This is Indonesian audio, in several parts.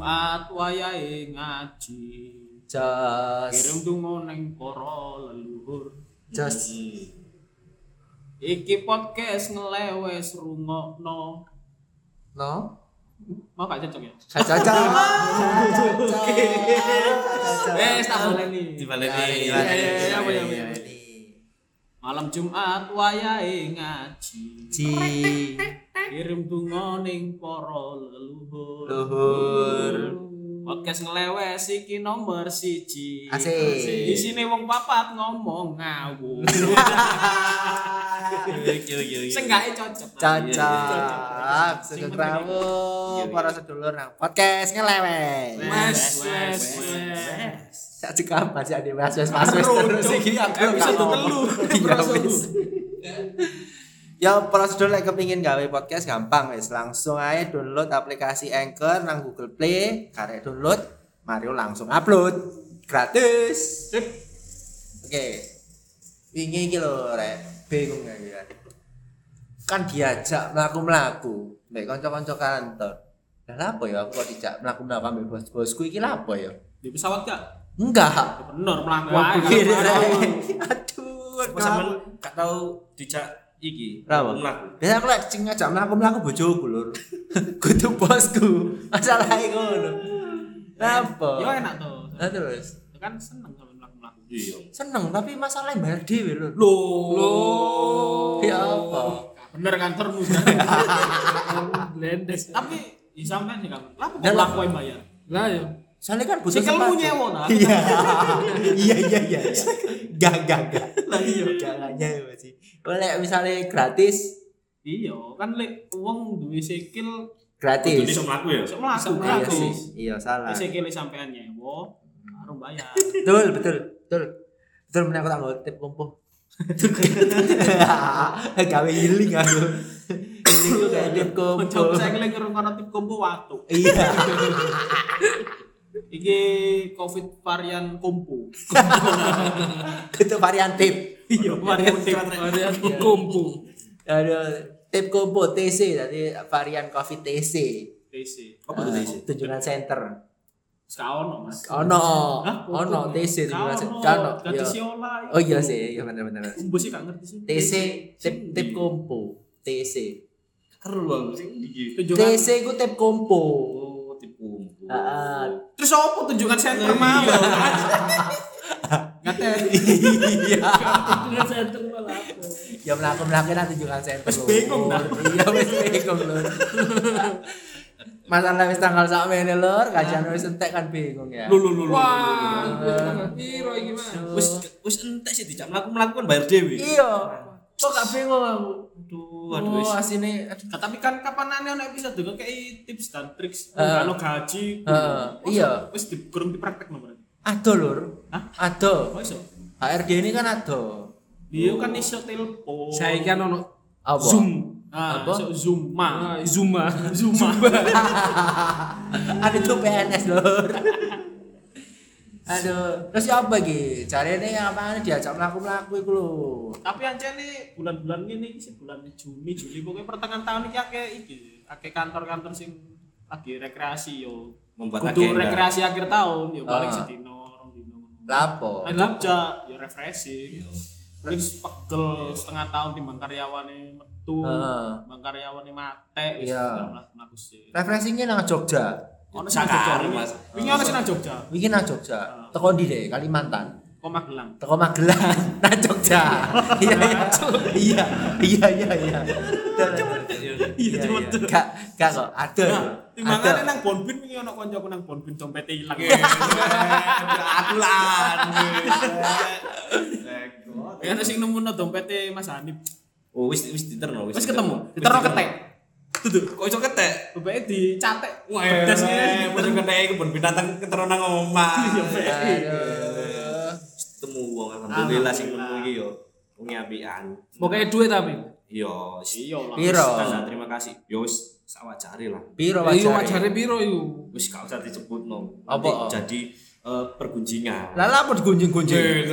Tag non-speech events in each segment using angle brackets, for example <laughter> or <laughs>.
Jumat wayahe ngaji. Jos. Kirim donga ning para leluhur. Jos. Iki podcast ngelewes rungokno. No. Mau gak cocok ya? Gak cocok. <laughs> Wes tak baleni. Dibaleni. Ya, ya, ya, ya, ya, ya, ya. Ini. Malam Jumat wayahe ngaji. Ji. Kirim donga ning para leluhur. Luhur. Podcast ngelewes iki nomor siji. Asik. Di sini wong papat ngomong ngawur. Oke oke oke. Seenggaknya cocok. Cocok. Iya, iya. para sedulur nang podcast ngeleweng. Wes, Wes, wes. Sak cekap masih ada mas wes mas wes terus iki aku Episode gak ngomong. telu. Iya wes. Ya para sedulur lek kepengin gawe podcast gampang wis langsung aja download aplikasi Anchor nang Google Play, karek download, mari langsung upload gratis. Sip. Oke. Wingi iki lho rek, bingung gak ya. Kan diajak mlaku-mlaku mbek kanca-kanca kantor. Lah apa ya aku kok dijak mlaku-mlaku ambek bos-bosku iki lah apa ya? Di pesawat gak? Enggak. Bener ae. mau. <laughs> Aduh, gak tau dijak iki. Kenapa? Mlaku. Biasa aku lek sing ngajak mlaku-mlaku bojoku lur. <laughs> Kudu bosku. Masalahe ngono. Apa? Yo enak tuh. Nah terus Kan seneng kalau melaku-melaku. Iya. seneng tapi masalahnya bayar dhewe lur. Loh. Ya apa? Bener kantormu. <laughs> Blendes. Tapi ya sampean sih kan. Kok melaku yang bayar? Lah yo. Soalnya kan butuh Sikilmu sepatu. nyewa ta? Iya. Iya <laughs> iya iya. iya. Gak gak gak. Lah iya. Gak gak nyewa sih. Oleh misalnya gratis, Iya, kan lek wong duwe sikil gratis. iso mlaku ya. iso mlaku Iya gratis. sih. Iya salah. Lek sikile sampean nyewa, baru bayar. Betul, betul, betul. Betul meneh aku tak nggo tip kompo. <laughs> Gawe healing aku. Healing ku kayak tip kompo. Coba saya ngeling ngrungokno tip kombo waktu. Iya. <laughs> Iki Covid varian kompo. <laughs> Itu varian tip. Iya, varian tip varian kompo. Ada tip kompo TC jadi varian Covid TC. TC. Apa tuh TC? Tunjungan center. Sekono, Mas. Ono, Hah? ono TC tunjungan center. Ono. Ganti iya. siola. Oh iya sih, iya benar benar. Kombo sih gak ngerti sih. TC tip tip kompo. TC. Keren banget sing iki. Tunjungan. TC ku tip kompo. Terus apa tunjungan center mau? Ngaten. iya. Tunjungan center malah ya melakukan melakukan tunjungan center Wis bingung dah. iya wis bingung lur masalah wis tanggal sak mene lur kajian wis entek kan bingung ya Lu lu lu. lu, Wah, lu. tanggal piro iki, Mas? Wis wis entek sih dijak mlaku-mlaku kan bayar dhewe. iya kok gak bingung aku Aduh, aduh oh asine aduh Nah, tapi kan kapan aneh ono episode juga kayak tips dan triks Eh. kalau gaji. Heeh, iya. Wis di kurang dipraktek nomor. ado lur Hah? ado Oh iso. HRD ini kan ado Dia kan iso telepon. Saya kan ono apa Zoom. Ah, Apa? iso Zoom Ah, ma. Zuma. Zuma. ada tuh PNS lur aduh terus ya apa lagi cari ini apa diajak melaku melaku itu lho Tapi aja nih bulan-bulan ini sih bulan Juni Juli pokoknya pertengahan tahun ini akeh iki akeh kantor-kantor sing lagi rekreasi yo. Membuat Kudu agenda. rekreasi akhir tahun yo balik Ah. sedino rong dino. lapo Main Jogja yo refreshing. Paling pegel setengah tahun timbang karyawane metu, Heeh. timbang karyawane mate wis Iya. mlaku sih. refreshingnya nang Jogja Ono sing nang Jogja. Wingi ono sing nang Jogja. Wingi nang Jogja. Teko ndi deh, Kalimantan. Kok Magelang. Teko Magelang <laughs> nang Jogja. <laughs> Iya iya. Iya iya iya iya. Iya cuma iya. tuh. Gak gak kok ada. Nah, Ada. nang Bonbin wingi ono koncoku nang Bonbin dompete ilang. Aku lan. Ya ono sing nemuno dompete Mas Hanif. Oh wis wis diterno Wis ketemu, diterno ketek. Kok iso ketek? Dompete dicatek. Wah, Pedas eh, ini. mesti ketek kebun binatang omah. Iya, Aduh. Ketemu wong alhamdulillah sing nemu iki yo. Wong apian. Pokoknya duit tapi. Yo, Iya lah. Piro? Terima kasih. Yo wis sawajare lah. Piro Iya wajare? wajare piro iku? Wis gak usah disebutno. Apa? Jadi eh, pergunjingan. Lah lah apa digunjing-gunjing?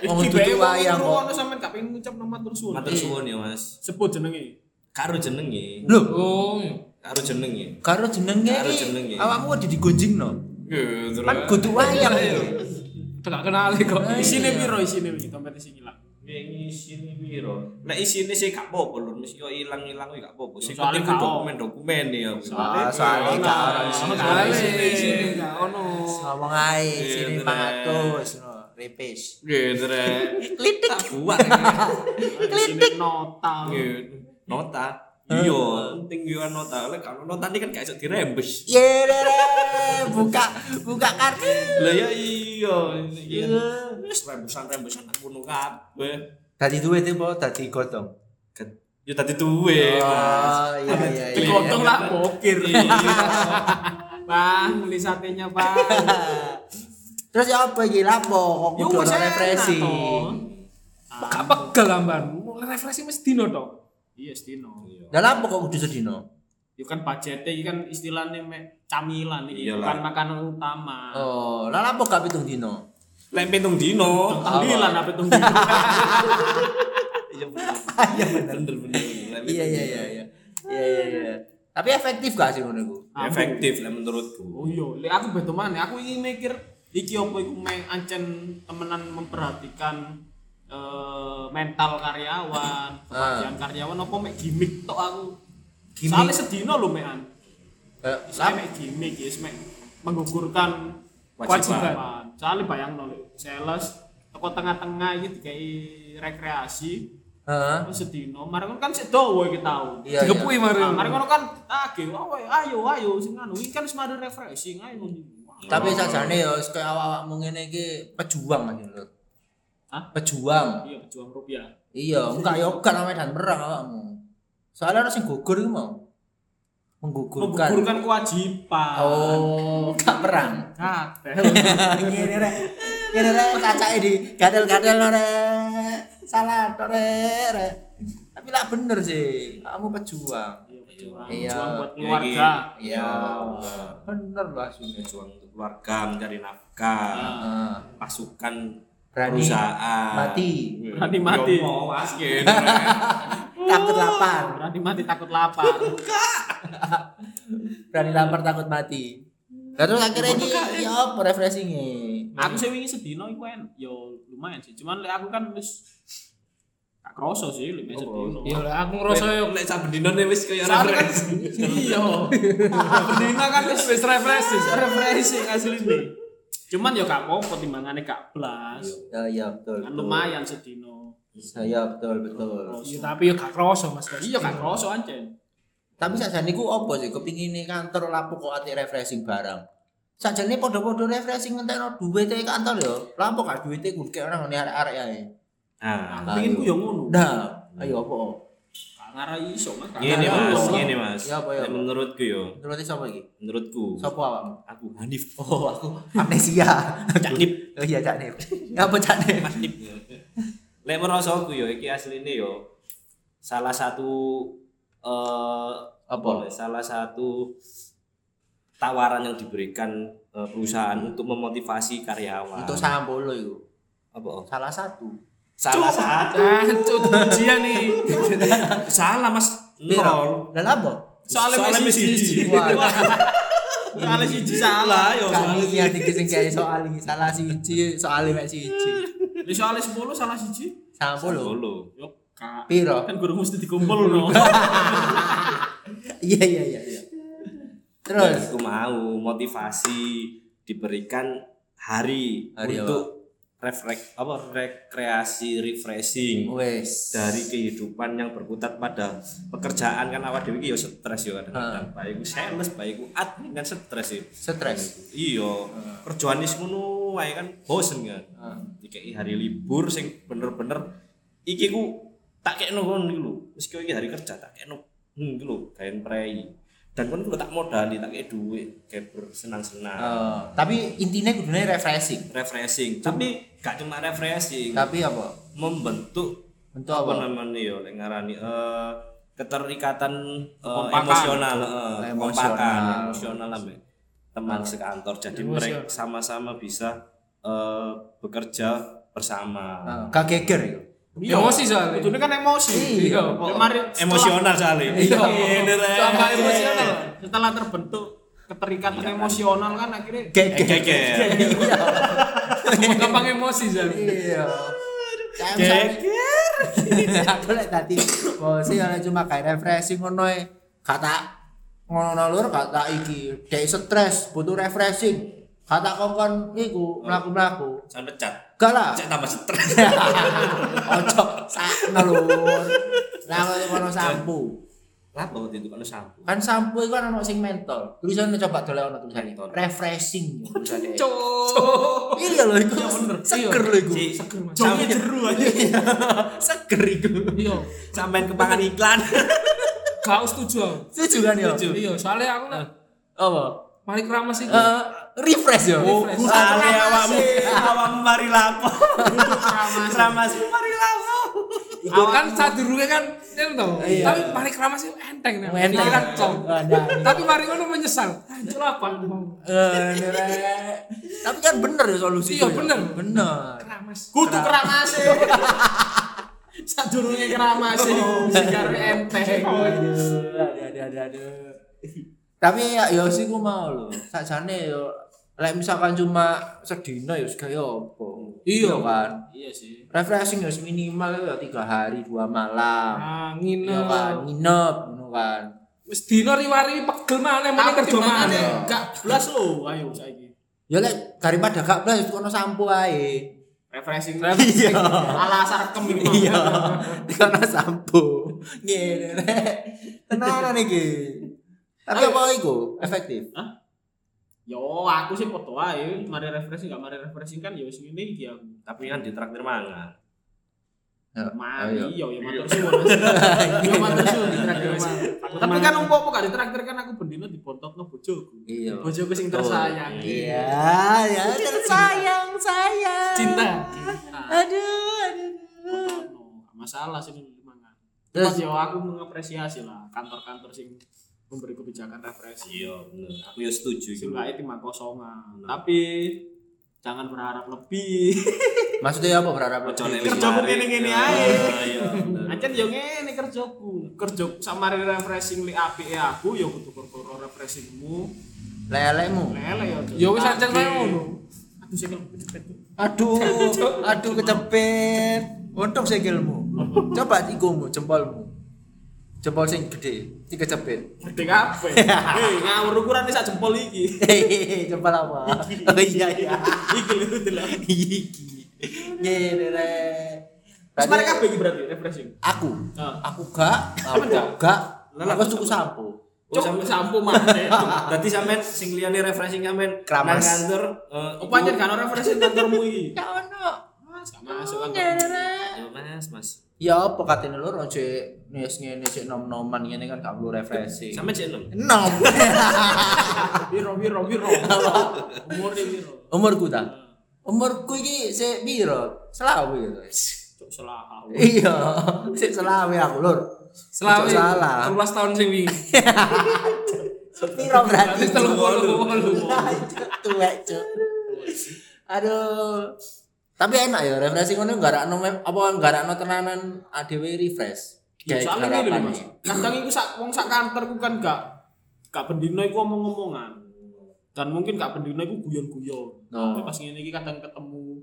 Wong Iki dudu wong ayam kok. ono sampean gak pengen ngucap nama terus suwun. Matur suwun ya, Mas. Sebut jenenge. Karo jenenge. Loh, Oh, iya. karo jenenge. Karo jenenge Karo jenenge. awakmu udah digonjingno. Ya, terus. Kan kudu wayang iki. Gak kenal kok. Isine piro isine iki dompet sing ilang? Kayak isine piro? Nek isine sih gak apa-apa lho, mesti yo ilang-ilang gak apa-apa. Sing penting dokumen-dokumen ya. Soalnya gak ono Ono isine. isine isine gak ono. Ngomong ae Iya, bener. 500 no, repes. Gitu rek. Klitik. Tak buat. <laughs> Isine nota. Gitu. Nota. Iya, penting yo nota. Lek kalau nota ini kan gak iso dirembes. Ye dere, buka buka kartu. Lah ya iya, iya. Wis rembesan-rembesan ngono kabeh. Tadi duwe itu po, tadi gotong. Ya tadi duwe, Mas. Oh iya iya iya. Digotong iya. lah bokir. Bang, beli satenya, Bang. Terus ya apa iki lapo kok Yo kudu enak, refreshing. Gak pegel amban. Refreshing mesti dino. Iya, Stino. Lah lapo kok kudu sedino? Itu kan budgetnya iki kan istilahnya mek camilan iki, bukan makanan utama. Oh, lah lapo gak pitung dino? Lek pitung dino. Sembilan apa tunggu. <laughs> Iya bener. Iya bener bener. Iya iya iya iya. Iya iya iya. Tapi efektif gak sih iku? Efektif lah menurutku. Oh iya, lek aku beto mana? Aku ingin mikir iki opo iku meh ancen temenan memperhatikan eh, mental karyawan, kebahagiaan karyawan apa mek gimmick tok aku. Gimmick? Soalnya sedino lho mekan. Eh, Saya mek gimmick ya, mek menggugurkan Kewajiban. Soalnya bayang nol, sales toko tengah-tengah iki dikai rekreasi, Heeh. terus sedino, marang kan sik dawa iki tau. Iya. Digepui iya. mari. Nah, mari ngono kan age, wae ayo ayo sing anu iki kan wis mari refreshing ayo. Tapi sajane ya wis kaya awak-awakmu ngene iki pejuang Mas lho. Hah? Pejuang. Iya, pejuang rupiah. Iya, enggak ya gak nang medan perang awakmu. Soalnya ana sing gugur iku mau. Menggugurkan. Menggugurkan kewajiban. Oh, gak perang. Kabeh. Ngene <laughs> rek. Ngene rek cacake di gadel-gadel no, rek. Salah to rek, rek. Tapi lah bener sih, kamu pejuang. Iya, pejuang. Iya. Pejuang buat keluarga. Iya. Bener loh aslinya. Berjuang untuk keluarga, mencari nafkah, pasukan Berani perusahaan. mati. Berani mati. Ya mau mas gitu. Takut lapar. Berani mati takut lapar. Berani lapar takut mati. Lah terus akhirnya ini ya apa refreshingnya? aku sih wingi sedino iku en yo lumayan sih. Cuman lek aku kan wis gak kroso sih lek sedino. Ya lah aku ngerasa yo Lek saben dino nih wis kaya Soalnya kan iya. Bendina kan wis wis refreshing, refreshing asline. Cuman yo gak apa-apa timbangane gak blas. Ya iya betul. Kan lumayan sedino. Saya betul betul. Ya tapi yo gak kroso Mas. Iya gak kroso ancen. Tapi sakjane ku apa sih kepingine kantor lapo kok ati refreshing barang. Sakjane padha-padha refreshing ngentekno duwite kantor yo. Lapo gak duwite ku kayak orang ngene arek-arek ae. Ah, Aku pengen ku yo ngono. Nah, ayo apa? Ngarai iso Mas. Ngene mas, ngene mas. Ya, apa, ya, menurutku yo, Menurut sapa iki? menurutku. Sapa awakmu? Aku Hanif. Oh, aku amnesia. <laughs> Cak Nip. Oh iya Cak Nip. Ngapa Cak Nip? Nip. Lek merasaku yo iki asline yo salah satu eh Apa? salah satu tawaran yang diberikan eh, perusahaan untuk memotivasi karyawan. Untuk sampul itu. apa? Salah satu. Salah satu. Ancut ujian nih. Salah Mas. Nol. Lah apa? Soalnya Soalnya siji. Wah. Soalnya siji salah yo. Kami ya dikit sing kayak soal ini salah siji, soal mek siji. Di soalnya 10 salah siji. Yo kak. Piro? Kan guru mesti dikumpul no. <laughs> Iya iya iya iya. Terus aku mau motivasi diberikan hari, Hari untuk refrek apa rekreasi refreshing wes. dari kehidupan yang berkutat pada pekerjaan kan awak dewi iki ya stres ya kadang-kadang. Baik ku sales baik ku admin kan stres ya. Stres. iya. Kerjaan wis ngono wae kan bosen kan. Heeh. dikei hari libur sing bener-bener iki ku tak kekno kon iki lho. Meski iki hari kerja tak kekno hmm iki lho gaen prei dan kon ku tak modali tak kei duit kayak bersenang-senang Eh, tapi intinya kudune refreshing. refreshing tapi gak cuma refreshing Tapi apa? membentuk Bentuk apa apa? namanya ya ngarani eh keterikatan Kekompakan. emosional eh, Emosional. emosional ambek teman Ah. sekantor jadi Emosional. mereka sama-sama bisa eh, bekerja bersama Eh, gak geger itu. Emosi soalnya. Kudune kan emosi. Iya. Ya, mari setelah- Emosional soalnya. Iya. Rek. Tambah emosional. Setelah terbentuk keterikatan emosional kan akhirnya Geger. Geger. Gampang emosi soalnya. Iya. Misalnya- Aku lek tadi bosi kalau cuma kayak refreshing ngono e. Kata ngono lur gak tak iki. Dek stres, butuh refreshing. Kata kongkon iku mlaku-mlaku. Sampai cat. Gak lah. Cek tambah stres. <laughs> Ojo sakno lur. Lah kok ngono sampo. Lah bawa itu kan sampo. Kan sampo iku kan ono sing mentol. Tulisannya coba dolek ono tulisannya. Refreshing tulisannya. Cok. <laughs> Iya lho iku. Seger lho iku. Si Jongnya jeru aja. <laughs> Seger iku. Iya. sampean kepangan iklan. Gak setuju. Setuju kan ya? Iya, soalnya aku lah Apa? Mari keramas itu. Eh, refresh ya. Refresh. Ale awakmu awakmu mari lapo. Ramas mari lapo. Iku kan saat durunge kan kan tau. Iya. Tapi mari keramas itu enteng nih. Enteng. Pikiran. Ada. Tapi mari ngono menyesal. Anjir apa mau. Eh. Tapi kan bener ya solusi. Iya, bener. Bener. Keramas. Kudu keramase. Sadurunge keramase sigar enteng. Aduh, aduh, aduh, aduh, aduh. Tapi ya ya sih ku mau lho. Sakjane yo lek misalkan cuma sedina ya segaya apa. Iya. kan. Iya sih. Refreshing ya minimal ya tiga hari dua malam. Angin. Iya kan, nginep ngono kan. Wis dino riwari pegel maneh meneh kerja maneh. Gak blas lo ayo saiki. Ya lek daripada gak blas itu kono sampo ae. Refreshing. <laughs> Iya. Ala sarkem mah. Iya. Dikono sampo. Ngene rek. Tenanan iki. Tapi apa iku efektif? Yo aku sih foto ae mari refreshing gak mari refreshing kan wis ngene iki aku. Tapi kan ditraktir mangan. Ya, Mari ayo. yo ya matur suwun. Yo matur suwun <laughs> ditraktir mah. Tapi kan umpo apa gak ditraktir kan aku bendino dibontokno bojoku. Iya. Bojoku sing tersayang. Iya, ya tersayang, sayang. Cinta. Aduh, aduh. Masalah sih ini mangan. Terus- Terus yo aku mengapresiasi lah kantor-kantor sing memberi kebijakan refreshing. Iya, bener. Aku ya setuju gitu. Seenggaknya timah kosongan. Tapi jangan berharap lebih. Maksudnya apa berharap lebih? ngene-ngene Iya, ae. Iya, bener. Ancen yo ngene kerjaku. Kerja sama refreshing li apike aku yo kudu perkara refreshingmu. Lelekmu. Lele yo. Ya wis ancen kaya ngono. Aduh sing kepet. Aduh, aduh kecepet. Untung sikilmu. Coba ikumu, jempolmu. Jempol sing gede, iki kecepet. Gede kabeh. Hei, ngawur ukuran sak jempol iki. Hehehe, <laughs> jempol apa? Oh iya iya. Iki lho delok. Iki. Ngene rek. Terus mereka kabeh iki berarti refreshing. aku, aku gak, aku gak. Aku tuku sampo. Oh, Cok sampe- sampo maneh. <laughs> Berarti sampean sing liyane refreshing sampean Keramas. nang kantor eh, Oh pancen kan refreshing kantormu iki. Ya ono. Mas, gak masuk kan. Ya, Mas, Mas. Ya apa katene lur ojo nes ngene sik nom-noman ngene kan gak perlu refreshing. Sampean cek nom. nom. <laughs> Biro biro biro. Umur dia biro. Umurku ta. Umurku iki sik piro? Selawe gitu. Cok salah. Iya, sik selawe aku lur. Selawe. Salah. 13 tahun sing wingi. <laughs> Piro berarti? Berarti telung puluh, <laughs> puluh. Tuwek, Cuk. Aduh. Tapi enak ya refreshing ngono enggak mem- apa enggak rakno tenanan adewe refresh. Ya, soalnya harapan lho mas. Kadang iku sak wong sak kantorku kan gak gak bendino iku omong-omongan. Dan mungkin gak bendino iku guyon-guyon. Oh. Tapi pas ngene iki kadang ketemu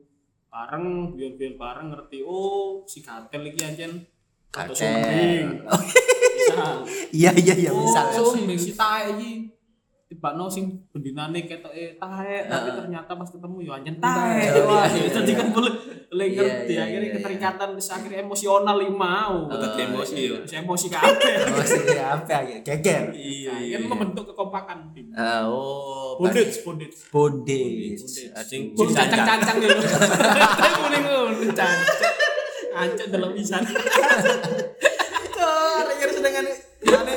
bareng guyon-guyon bareng ngerti oh si gatel iki anjen. <laughs> Bisa. Iya iya iya Oh, misal. sumbing si tae iki tiba sing bendinane ketoke tae tapi ternyata pas ketemu yo anjen tae. Iya, iya, jadi kan boleh boleh Iya, ngerti iya, akhirnya iya, keterikatan wis akhirnya emosional mau. Dadi emosi yo. Emosi kabeh. Maksudnya apa ya? Geger. Iya, Kan membentuk kekompakan tim. Ah, oh, Bondage, bondage. bondage. Sing sing cancang-cancang dulu. Kuning ngono. Cancang. Ancak dalam pisan. Akhirnya sedangkan tulane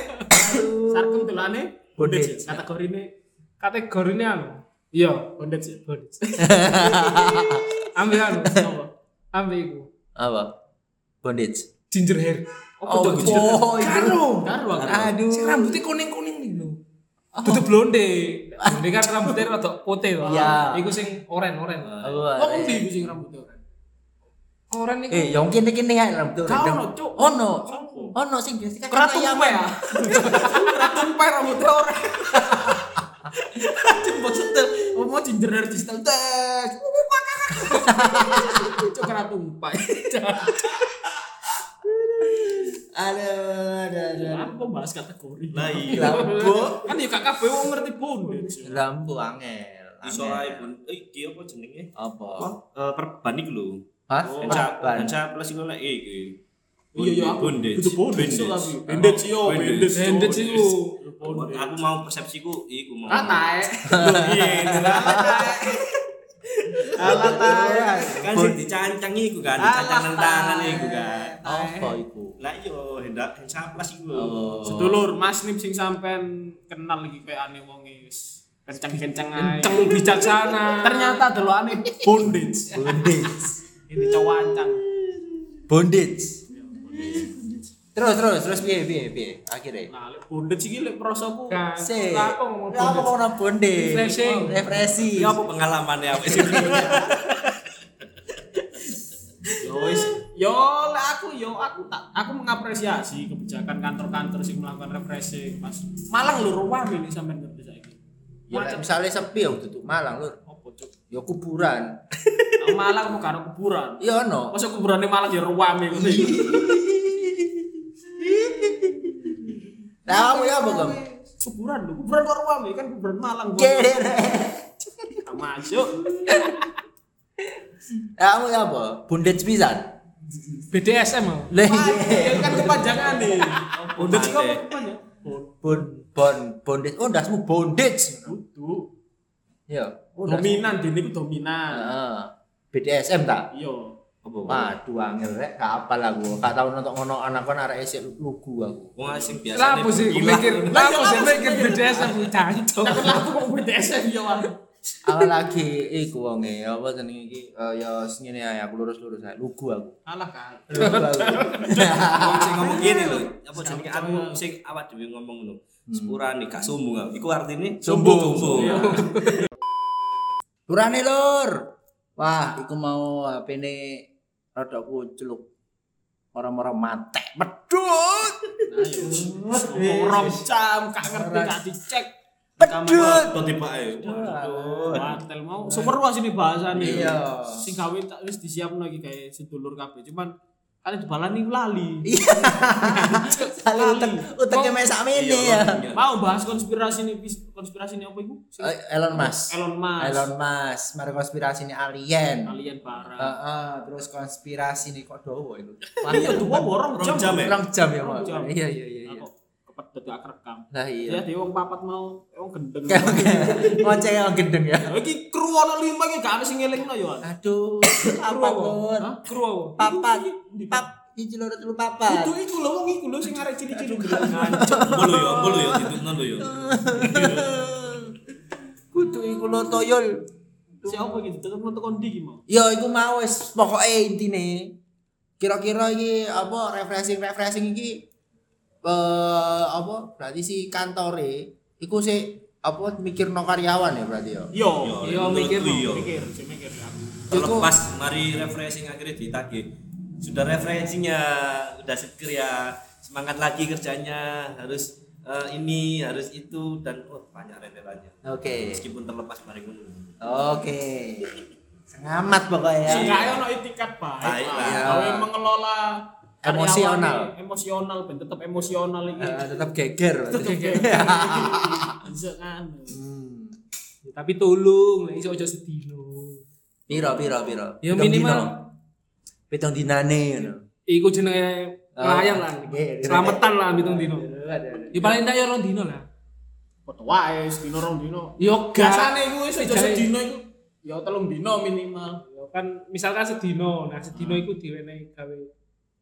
sarkem tulane bondage. Bondage. Kategori ini Kategorine anu. Iya, bondage. bondage. <laughs> Ambil anu. Apa? Ambil iku. Apa? Bondage. Ginger hair. Oh, ginger? oh, Karo. Karo aku. Aduh. Si rambutnya kuning-kuning nih lho. Tutup blonde. Blonde kan rambutnya rada putih to. Iya. Iku sing oren-oren. Oh, Kok ngendi iku sing rambutnya ora? Koran iku. Eh, yang kene-kene ae. Kau ono, Cuk. Ono. Ono sing biasa kan ayam. tumpe ya. Tumpe rambutnya ora. Jemput setel, mau ginger energy setel tes. <laughs> Cuk keratu tumpe. Aduh, aduh, aduh. Aku bahas kategori. Lah <laughs> iya. Lampu. Kan ya gak kabeh wong ngerti bondage. Lampu angel. Iso ae pun. Eh, iki apa jenenge? Apa? Eh perban iku lho. Hah? Hanca plus iku lek iki. Iya iya aku Bondage. kudu bondage Bondage. Bondage yo, Bondage. iku. Aku mau persepsiku iku mau. Ah, tae. Iya, Alah tae. kan sing dicancang iku kan, dicancang tangan iku kan. Apa iku? Lah iya, hendak plus iku. Oh. Sedulur Mas Nim sing sampean kenal iki kayak ane wong wis kenceng-kenceng ae. Kenceng bijaksana. Ternyata delokane bondage. Bondage. Ini cowok ancang. Bondage. Terus terus terus piye piye piye akhirnya. Nah, lek bondage iki lek prosoku Kan. Se. Lah, ngomong Lah, apa bondage? ngomong bondage? Refreshing. Oh, Refreshing. Iki apa pengalamannya apa <laughs> sih? Yo wis, yo lek aku yo aku tak aku mengapresiasi kebijakan kantor-kantor sing melakukan refreshing, Mas. Malang lho ruwame ini sampean ngerti saiki. Ya misalnya sepi ya tutup Malang lur. Ya kuburan. Malang mau karo kuburan. Iya ono. Masa kuburane Malang ya ruwame ngono. <laughs> Lah kamu ya apa kamu? Kuburan lho, kuburan kok ruwame kan kuburan Malang. Kere. Masuk. <laughs> Kamu ya apa? Bondage pisan. BDSM mau. Lah iya. kan kepanjangan nih. <laughs> Bondage iki apa kepanjang? Bon bon bondage. Oh, ndasmu bondage. Kudu. Ya. Oh. Dominan dene iku dominan. Heeh. BDSM tak? Iya. Apa? Waduh angel rek gak apal aku. Gak tau nonton ngono anak kan arek isik lugu aku. Wong sing biasa. Lah apa sih mikir? Lah sih mikir BDSM cancok. Takut aku kok BDSM ya Wan. Aku lagi iku wonge apa jenenge iki eh, ya ngene ae aku lurus-lurus ae lugu aku. Alah kan. Lugu aku. <laughs> Wong sing ngomong gini lho, apa jenenge aku sing awak dhewe ngomong ngono. Sepurane gak sombong aku. Iku artine Sombong. <laughs> Turane lur. Wah, iku mau HP-ne rada kucluk. Orang-orang mate. Medut. Ayo. Rong jam gak ngerti gak dicek. Pedut. Kok tiba ae. Watel mau super luas ini bahasane. Iya. Sing gawe tak wis disiapno iki kayak sedulur kabeh. Cuman kan dibalani lali. Iya. <laughs> Salah utek uteknya mek sakmene ya. Mau bahas konspirasi ini konspirasi ini apa iku? Sing- Eh, Elon Musk. Elon Musk. Elon Musk, mari konspirasi ini alien. Alien parah. Heeh, terus konspirasi ini kok dowo itu. Wah, iya borong Rong jam. jam ya? Kurang jam ya, jam. Iya, iya, iya, kepedhet gak kerekam. Lah Ya iya. dia wong papat mau wong gendeng. <laughs> Ngoceh yang gendeng ya. Iki kru ana 5 iki gak ada sing ngelingno ya. Aduh, Kru apa apa? Lur? Hah? Kru apa? Papat, pap, iki loro telu papat. Itu iku lho wong iku lho sing arek cili-cili. Ngancuk mbulu yo, mbulu yo ditutno lho yo. <laughs> Kudu iku lho toyol. Siapa iki tetep metu kondi iki mau. Ya iku mau wis pokoke intine. Kira-kira iki apa refreshing refreshing iki eh apa berarti si kantore iku sih apa mikirno karyawan ya berarti ya. Yo, Yo, yo mikir, yo. mikir, mikir aku. Terlepas mari refreshing akhirnya ditagih. Sudah refreshingnya, udah seger ya. Semangat lagi kerjanya, harus eh, ini, harus itu dan oh, banyak rentetannya. Oke. Meskipun terlepas mari. Oke. Sengamat pokoknya ya. Seenggaknya ono itikat baik. Baik lah. Gawe mengelola Emosional. karyawan, emosional ben tetep emosional iki. Eh, tetap geger berarti. <laughs> Bisa kan. Hmm. Ya, Tapi tolong, lah iso aja sedino. Piro piro piro. Ya minimal. dino. Pitung dinane ngono. Iku jenenge melayang lah. Oke. Selamatan lah pitung dino. Ya paling tak ya rong dino lah. Foto wae sedino rong dino. Yo gak. Biasane iku wis aja sedino iku. Ya telung dino minimal. Ya kan misalkan sedino, nah sedino iku diwenehi gawe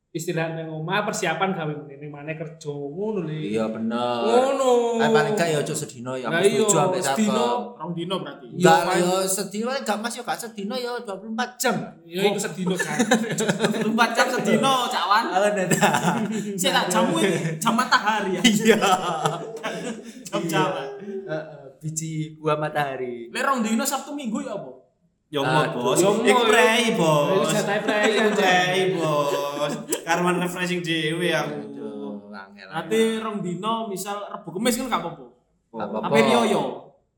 istirahat nang omah, persiapan gawe menene maneh kerja ngono lho. Iya bener. Ngono. Eh paling gak ya ojo sedino ya Lah aku iya, setuju ambek sedino. Satu. Rong dino berarti. Enggak Yo, ya sedino gak Mas ya gak sedino ya 24 jam. Ya iku sedino kan. 24 jam sedino cawan. Ala dada. Sik tak jamu iki jam matahari ya. <laughs> Iya. Jam jaman. Heeh, biji buah matahari. Lek rong dino Sabtu Minggu ya apa? Yomo Aduh. bos, Yomo, iku ya. prei bos, Iku jatahe prei, Iku anjir. prei bos, karman refreshing dewe aku. Angel. Nanti rong dino misal Rebo Kemis kan gak apa-apa. Tapi Rioyo.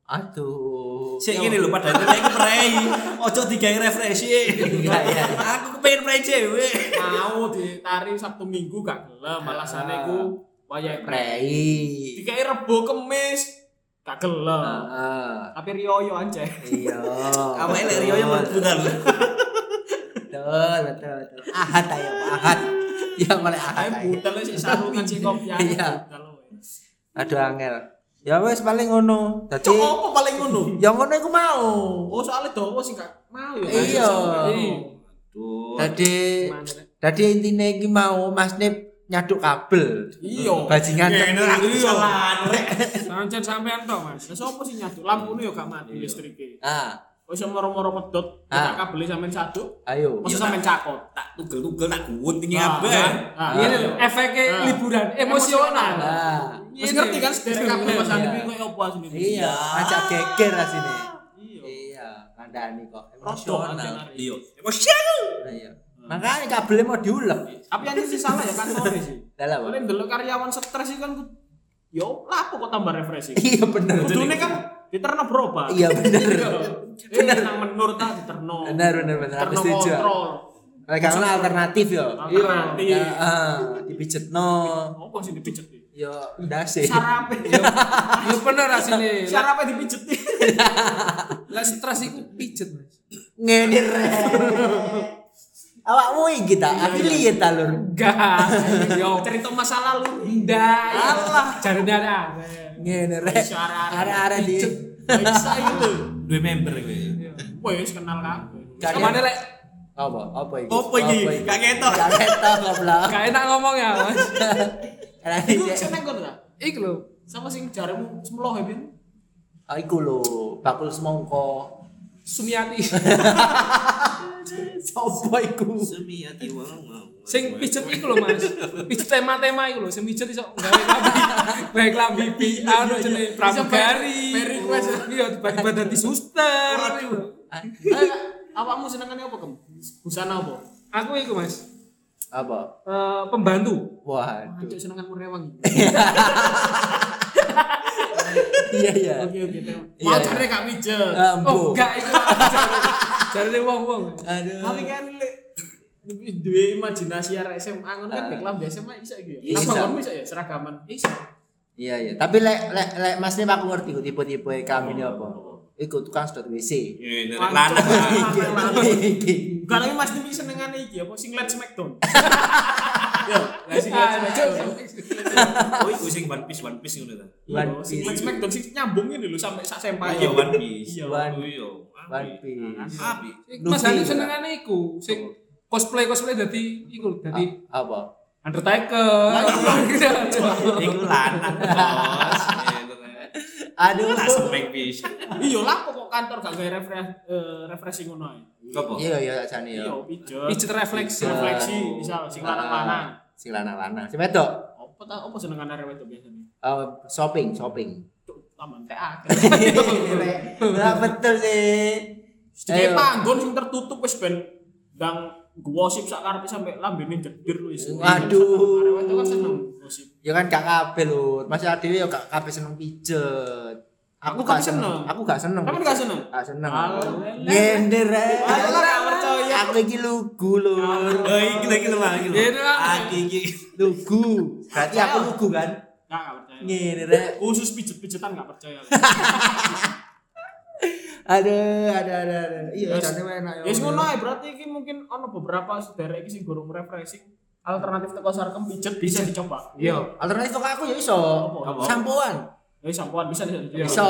Aduh. Sik ngene lho pada itu iku prei, ojo digawe refreshing. Iya, iya. Aku kepengen prei dhewe. Mau ditari Sabtu Minggu gak gelem, alasane iku wayahe prei. Dikai Rebo Kemis gak gelem. Heeh. Tapi Rioyo anjay. Iya. <laughs> Kamu elek Rio yang mlebu ta lho. Betul, betul, betul. Ahad ayo, Ahad. Ya mulai ahad. Ayo budal sih sarungan sih kopian. Iya. Aduh angel. Ya wes paling ngono. Dadi Cok apa paling ngono? ya ngono iku mau. Oh soalnya dawa sih gak mau ya. Iya. Aduh. Dadi dadi intine iki mau Mas Nip nyaduk kabel. Iya. Bajingan Ngene aku Iya. kesalahan rek. Sancen sampean tok, Mas. Lah sopo sih nyaduk lampune yo gak mati Iya. listrike. Ah, Wis moro-moro pedot, Ah. tak kabel sampean saduk, ayo. Iya, sampean cakot. Tak tugel-tugel tak gunting Nah, kabeh. kan? Nah, Ini iya. lho, efeknya Ah. liburan emosional. Ah. Wis ngerti kan sederek kabel Mas Iya. Andi koyo opo asline. Iya, ajak geger asine. Iya. Iya, kandhani kok emosional. Iya. Emosional. Nah, Iya. Makanya kabelnya mau diulek. Tapi yang sih salah ya kantor sih. Lah apa? Ndelok karyawan stres sih kan yo lapo kok tambah refreshing. Iya bener. Kudune kan diterno berobat. Iya bener. <laughs> Bener. Eh, nang menur ta diterno. Bener bener bener. Aku setuju. Lah karena alternatif yo. Alternatif. Ya, ah, dipijetno. Apa sih dipijet? Yo ndase. Sarape. Ya bener asine. Lah Sarape dipijet <laughs> lah stres iku pijet, Mas. Ngene <laughs> rek. Awakmu iki ta, affiliate ta lur. Enggak. Yo Cerita masa lalu. ndak. Allah, jarene ada. Ngene rek. Arek-arek di Bisa itu. Dua member kowe. Wes kenal kabeh. Gak Ke mana lek apa? Apa iki? Apa iki? Gak ketok. Gak ketok goblok. gak enak ngomong ya, Mas. <laughs> Iku iki. seneng kon ta? Iku lho. Sama sing jaremu semloh ya, Bin? Ah, iku lho, bakul semongko. Sumiati. <laughs> Sopo iku? Semiati wong. Sing pijet iku lho, Mas. Pijet tema-tema iku lho, sing pijet iso gawe klambi. Gawe klambi pi anu jenenge pramugari. per request. Iya, tiba-tiba dadi suster. Eh, awakmu senengane apa, Kem? Busana apa? Aku iku, Mas. Apa? Eh, pembantu. Waduh. Anjuk senenganmu rewang. <laughs> Iya iya. Oke oke. Tem. Iya, iya. cari gak pijet. Ambo. Oh, enggak iku. Jarene wong-wong. Aduh. Tapi kan duwe imajinasi arek SMA ngono kan Ah. nek lambe SMA iso iki ya. Apa iso ya seragaman? Iso. Iya iya. Tapi lek lek lek Mas Nim aku ngerti tipe-tipe kami ini apa. Iku tukang sedot WC. Ngene Lanang. <laughs> lanang. Gak lagi Mas Dimi senengane iki apa singlet Smackdown. <laughs> Singlet <laughs> Smackdown. Oh iku sing One Piece One Piece ngono ta. One Iya, singlet Piece. Smackdown sing nyambung ini lho sampai sak sempai. Iya One Piece. Iya. One- Iya. One Piece. Api. Mas Luffy Hanif senengane iku, sing cosplay cosplay dadi iku dadi Apa? Undertaker. <laughs> Iku lanang bos. <laughs> Aduh. Tak semeng pisan. Iya lah kok kantor gak gawe refresh eh, refreshing ngono ae. Apa? Iya iya jane Iya, ya. pijet. Pijet refleksi. refleksi misal sing lanang-lanang. Sing lanang-lanang. Sing wedok. Apa ta apa senengane arek wedok biasanya? Eh, shopping, shopping. Cuk, taman teh akeh. <laughs> Nah, betul sih. Ayo. panggon sing tertutup wis ben ndang gosip sak karepe sampe lambene jedir wis. Waduh. Wedok kan seneng gosip. Ya kan gak kabeh lho. Mas Adewi ya gak kabeh seneng pijet. Aku Aku gak seneng. Aku gak seneng. Kamu gak seneng? Gak seneng. Rek. Alah, gak percaya. Aku iki lugu lur. Oh iki lagi lho lagi. lho. Aki iki. Lugu. Berarti aku lugu kan? Gak percaya. Ngene rek. Khusus pijet-pijetan gak percaya. <laughs> Aduh, ada ada ada. Iya, Yes. jane enak Ya ngono ae berarti iki mungkin ono beberapa saudara iki sing gorong refreshing alternatif teko sarkem pijet bisa dicoba. Iya, alternatif kok aku ya iso. Sampoan. Ya sampoan bisa bisa. dicoba. Iso.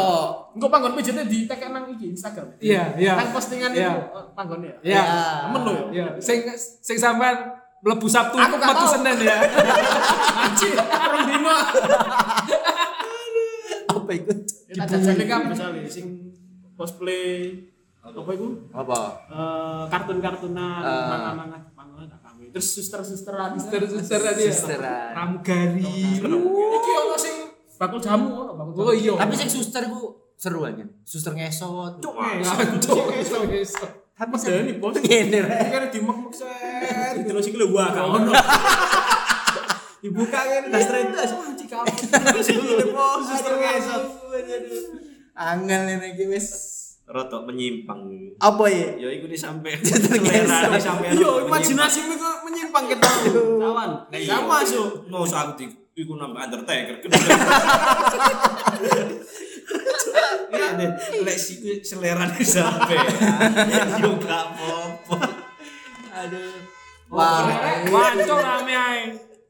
Engko panggon pijetnya di tag nang iki Instagram. Iya, iya. Nang postingan Iya. itu eh, panggonnya ya. Iya. Temen lo ya. Ya, sing sing sampean mlebu Sabtu, Aku metu. Senin ya. <laughs> Anjir, orang dino. Apa itu? Tak jajane kabeh soalnya sing cosplay apa iku? Apa? Eh, kartun-kartunan, manga-manga Jepang tak kawin. Terus suster-susteran. Suster-suster tadi ya. Susteran. Pramugari. Iki ono sing bakul jamu ono bakul jamu. Oh iya. Tapi sing suster ku seru aja. Suster ngesot. Cuk, iso iso. Tapi Ada nih bos. ngene rek. Kan dimek-mek set. Terus iki lho wah gak ono. Dibuka kan das rentas anjing kamu. Terus iki bos suster ngesot. Angel ini iki wis rotok menyimpang apa ya? ya iku nih sampai <laughs> Tergeser. sampai Yo imajinasimu kok menyimpang kita. Kawan. Gak masuk. mau aku di iku nambah undertaker <laughs> Iya deh, lek siku selera nih sampai yo gak apa-apa Aduh. Wah, Wah, wancur rame ae.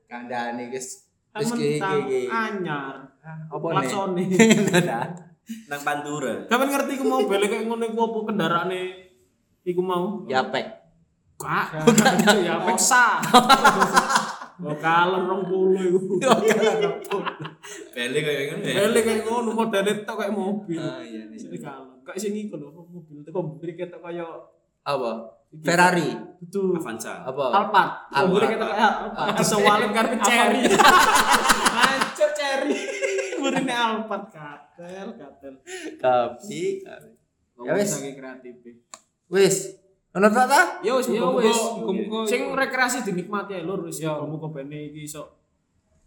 kandhane guys. Wis ki ki. anyar. Apa nih? Laksone. <laughs> nang Pantura Kapan ngerti ku mobil kayak ngono iku apa kendaraane iku mau? Ya pek. Kak, <laughs> bukan ya peksa. <laughs> Oh kaler 20 iku. <laughs> beli kayak ngono ya Bele kayak ngono modele tok kayak mobil. Ah iya nih. Sini kaler. Kayak sing iku lho mobil teko mburi ketok kaya Apa? Ferrari. itu Avanza Apa? Alphard. Alphard. Mburi ketok kaya Alphard. Disewalin karpet cherry. Hancur cherry. Mburine Alphard katel katel. Kapi. Ya wis. Saking kreatif. Wis. Ono tak ta? Ya wis Ya wis, sing rekreasi dinikmati ae lur wis Ya. muga-muga bene iki iso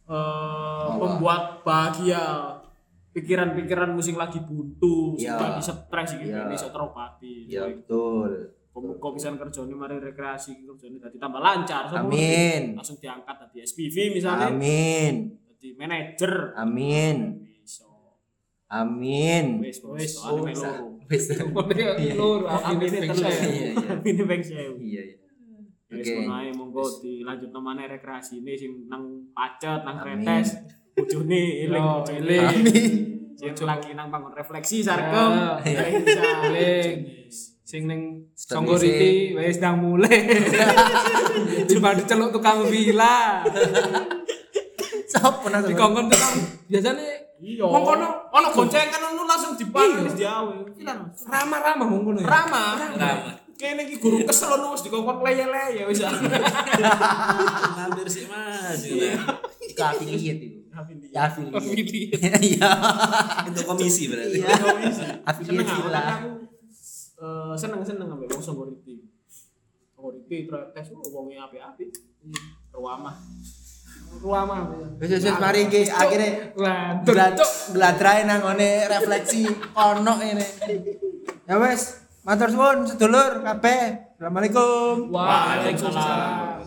eh membuat bahagia pikiran-pikiran musing lagi buntu, Ya. lagi stres iki Ya. iso terobati. Ya betul. Muga bisa kerjane mari rekreasi kerjane dadi tambah lancar. Amin. Langsung diangkat dadi SPV misalnya, Amin. Dadi manajer. Amin. Amin. Wis Wis, soalnya melu. Wis. Ngono <laughs> lur, Amin amin terus. Iya, iya. Amin ping sewu. Iya iya. Oke. ae monggo dilanjutno maneh rekreasine sing nang pacet, nang Amin. kretes. Bojone eling bojone. Sing lagi nang bangun refleksi sarkem. Ya. Eling sing ning Stop Songgoriti wis ndang mulai. <laughs> Cuma diceluk tukang villa. <laughs> Sopo nang Dikongkon tukang biasane Iya. Wong kono ono goncengan ngono langsung dipanggil Iya. wis diawe. Ilang. ramah-ramah mong kono ya. Rama. Kene iki guru kesel ono wis dikongkon leye-leye wis. hampir sih mas gitu. afiliat itu. Ya afiliat. Iya. itu komisi berarti Iya. Seneng Afiliat aku eh, seneng-seneng ambek wong Songgoriti. Songgoriti tes oh, wonge apik-apik. Ruamah. Ruama. Wis wis mari iki cuk. gladrae nang ngene refleksi ono ini. Ya wis, matur suwun sedulur kabeh. Assalamualaikum. Waalaikumsalam.